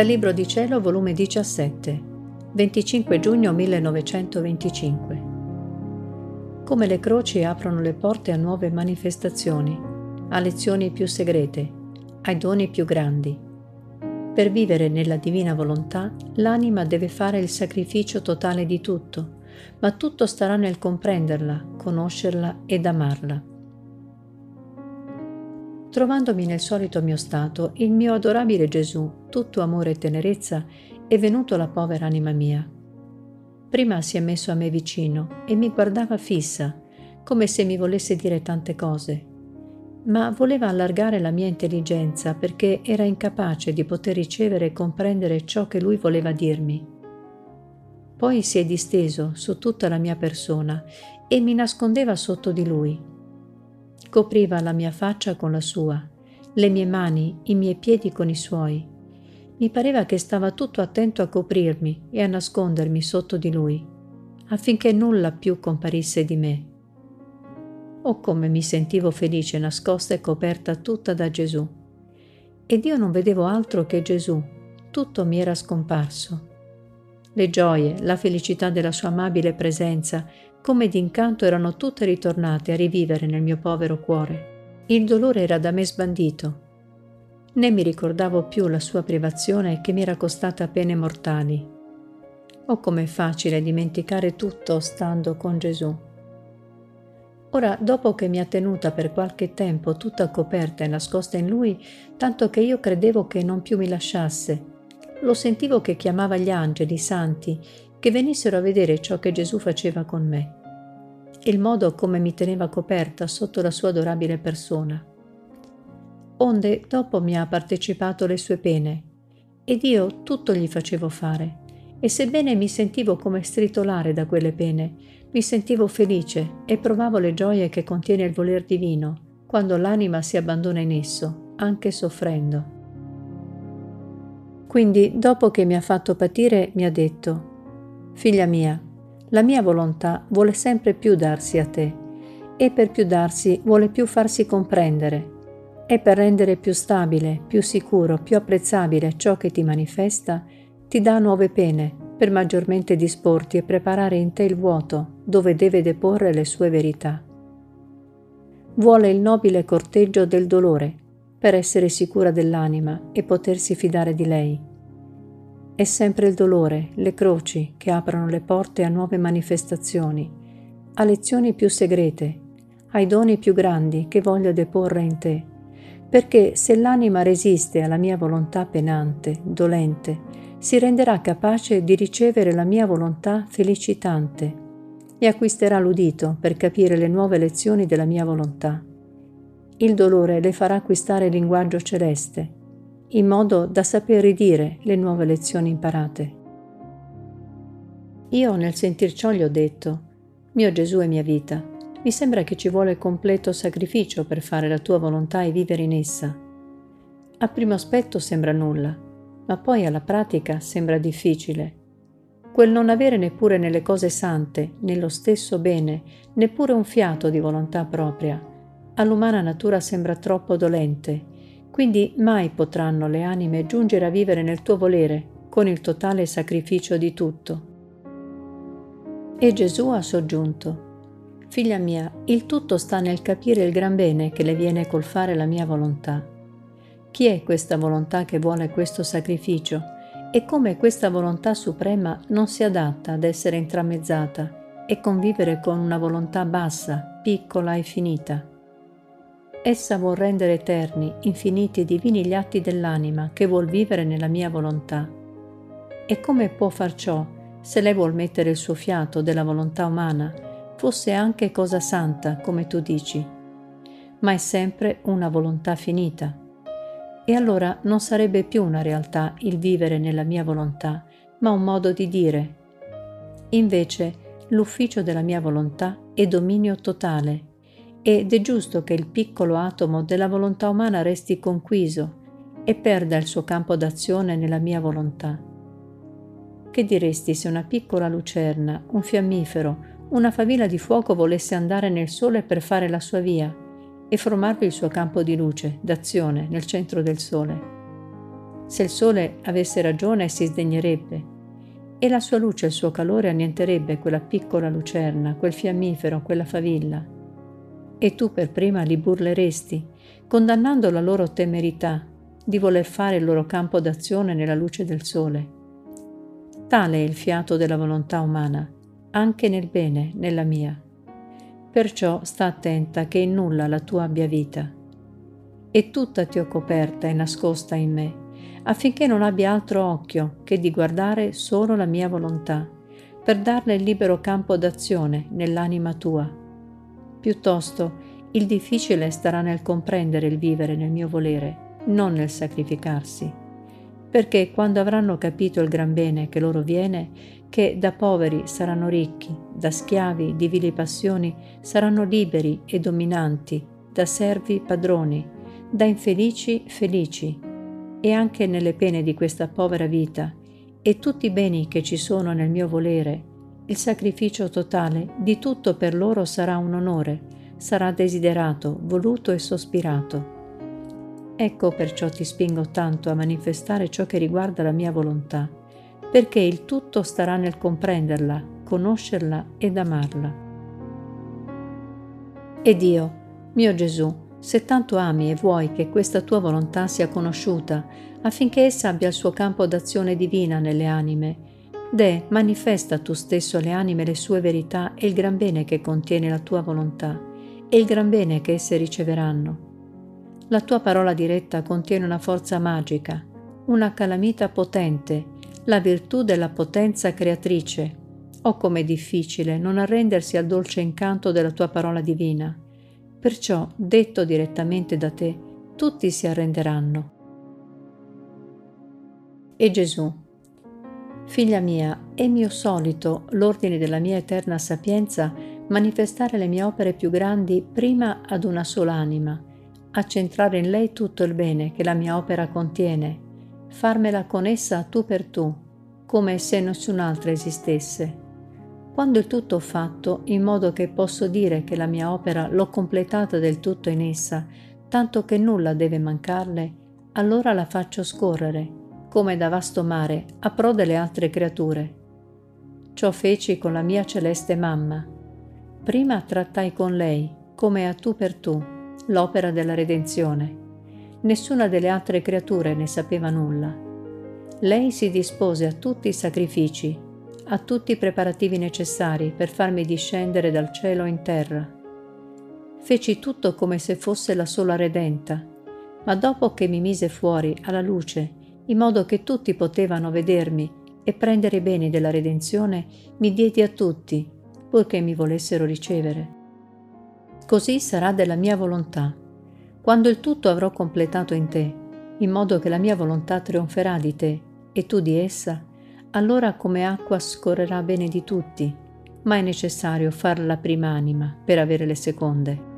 Dal Libro di Cielo, volume 17, 25 giugno 1925. Come le croci aprono le porte a nuove manifestazioni, a lezioni più segrete, ai doni più grandi. Per vivere nella divina volontà, l'anima deve fare il sacrificio totale di tutto, ma tutto starà nel comprenderla, conoscerla ed amarla. Trovandomi nel solito mio stato, il mio adorabile Gesù, tutto amore e tenerezza, è venuto alla povera anima mia. Prima si è messo a me vicino e mi guardava fissa, come se mi volesse dire tante cose, ma voleva allargare la mia intelligenza perché era incapace di poter ricevere e comprendere ciò che lui voleva dirmi. Poi si è disteso su tutta la mia persona e mi nascondeva sotto di lui Copriva la mia faccia con la sua, le mie mani, i miei piedi con i suoi. Mi pareva che stava tutto attento a coprirmi e a nascondermi sotto di lui, affinché nulla più comparisse di me. Oh come mi sentivo felice nascosta e coperta tutta da Gesù. Ed io non vedevo altro che Gesù, tutto mi era scomparso. Le gioie, la felicità della sua amabile presenza come d'incanto erano tutte ritornate a rivivere nel mio povero cuore. Il dolore era da me sbandito. Né mi ricordavo più la sua privazione che mi era costata pene mortali. Oh com'è facile dimenticare tutto stando con Gesù. Ora, dopo che mi ha tenuta per qualche tempo tutta coperta e nascosta in lui, tanto che io credevo che non più mi lasciasse, lo sentivo che chiamava gli angeli, i santi, che venissero a vedere ciò che Gesù faceva con me, il modo come mi teneva coperta sotto la sua adorabile persona. Onde dopo mi ha partecipato le sue pene, ed io tutto gli facevo fare, e sebbene mi sentivo come stritolare da quelle pene, mi sentivo felice e provavo le gioie che contiene il voler divino, quando l'anima si abbandona in esso, anche soffrendo. Quindi, dopo che mi ha fatto patire, mi ha detto, Figlia mia, la mia volontà vuole sempre più darsi a te e per più darsi vuole più farsi comprendere e per rendere più stabile, più sicuro, più apprezzabile ciò che ti manifesta, ti dà nuove pene per maggiormente disporti e preparare in te il vuoto dove deve deporre le sue verità. Vuole il nobile corteggio del dolore per essere sicura dell'anima e potersi fidare di lei è sempre il dolore, le croci che aprono le porte a nuove manifestazioni, a lezioni più segrete, ai doni più grandi che voglio deporre in te. Perché se l'anima resiste alla mia volontà penante, dolente, si renderà capace di ricevere la mia volontà felicitante e acquisterà l'udito per capire le nuove lezioni della mia volontà. Il dolore le farà acquistare linguaggio celeste in modo da saper ridire le nuove lezioni imparate. Io nel sentir ciò gli ho detto, mio Gesù è mia vita, mi sembra che ci vuole completo sacrificio per fare la tua volontà e vivere in essa. A primo aspetto sembra nulla, ma poi alla pratica sembra difficile. Quel non avere neppure nelle cose sante, nello stesso bene, neppure un fiato di volontà propria, all'umana natura sembra troppo dolente quindi mai potranno le anime giungere a vivere nel tuo volere con il totale sacrificio di tutto. E Gesù ha soggiunto, Figlia mia, il tutto sta nel capire il gran bene che le viene col fare la mia volontà. Chi è questa volontà che vuole questo sacrificio e come questa volontà suprema non si adatta ad essere intramezzata e convivere con una volontà bassa, piccola e finita? Essa vuol rendere eterni, infiniti e divini gli atti dell'anima che vuol vivere nella mia volontà. E come può far ciò se lei vuol mettere il suo fiato della volontà umana, fosse anche cosa santa, come tu dici? Ma è sempre una volontà finita. E allora non sarebbe più una realtà il vivere nella mia volontà, ma un modo di dire. Invece, l'ufficio della mia volontà è dominio totale ed è giusto che il piccolo atomo della volontà umana resti conquiso e perda il suo campo d'azione nella mia volontà. Che diresti se una piccola lucerna, un fiammifero, una favilla di fuoco volesse andare nel sole per fare la sua via e formarvi il suo campo di luce, d'azione, nel centro del sole? Se il sole avesse ragione si sdegnerebbe e la sua luce e il suo calore annienterebbe quella piccola lucerna, quel fiammifero, quella favilla. E tu per prima li burleresti, condannando la loro temerità di voler fare il loro campo d'azione nella luce del sole. Tale è il fiato della volontà umana, anche nel bene, nella mia. Perciò sta attenta che in nulla la tua abbia vita. E tutta ti ho coperta e nascosta in me, affinché non abbia altro occhio che di guardare solo la mia volontà, per darle il libero campo d'azione nell'anima tua. Piuttosto, il difficile starà nel comprendere il vivere nel mio volere, non nel sacrificarsi. Perché quando avranno capito il gran bene che loro viene, che da poveri saranno ricchi, da schiavi di vili passioni saranno liberi e dominanti, da servi padroni, da infelici felici, e anche nelle pene di questa povera vita e tutti i beni che ci sono nel mio volere, il sacrificio totale di tutto per loro sarà un onore, sarà desiderato, voluto e sospirato. Ecco perciò ti spingo tanto a manifestare ciò che riguarda la mia volontà, perché il tutto starà nel comprenderla, conoscerla ed amarla. Ed io, mio Gesù, se tanto ami e vuoi che questa tua volontà sia conosciuta, affinché essa abbia il suo campo d'azione divina nelle anime, de, manifesta tu stesso alle anime le sue verità e il gran bene che contiene la tua volontà e il gran bene che esse riceveranno. La tua parola diretta contiene una forza magica, una calamita potente, la virtù della potenza creatrice. Oh com'è difficile non arrendersi al dolce incanto della tua parola divina Perciò, detto direttamente da te, tutti si arrenderanno. E Gesù, Figlia mia, è mio solito, l'ordine della mia eterna sapienza, manifestare le mie opere più grandi prima ad una sola anima, accentrare in lei tutto il bene che la mia opera contiene, farmela con essa tu per tu, come se nessun'altra esistesse. Quando il tutto ho fatto, in modo che posso dire che la mia opera l'ho completata del tutto in essa, tanto che nulla deve mancarle, allora la faccio scorrere, come da vasto mare, a pro delle altre creature. Ciò feci con la mia celeste mamma. Prima trattai con lei, come a tu per tu, l'opera della redenzione. Nessuna delle altre creature ne sapeva nulla. Lei si dispose a tutti i sacrifici a tutti i preparativi necessari per farmi discendere dal cielo in terra. Feci tutto come se fosse la sola redenta, ma dopo che mi mise fuori alla luce, in modo che tutti potevano vedermi e prendere i beni della redenzione, mi diedi a tutti, purché mi volessero ricevere. Così sarà della mia volontà. Quando il tutto avrò completato in te, in modo che la mia volontà trionferà di te e tu di essa, allora come acqua scorrerà bene di tutti, ma è necessario far la prima anima per avere le seconde.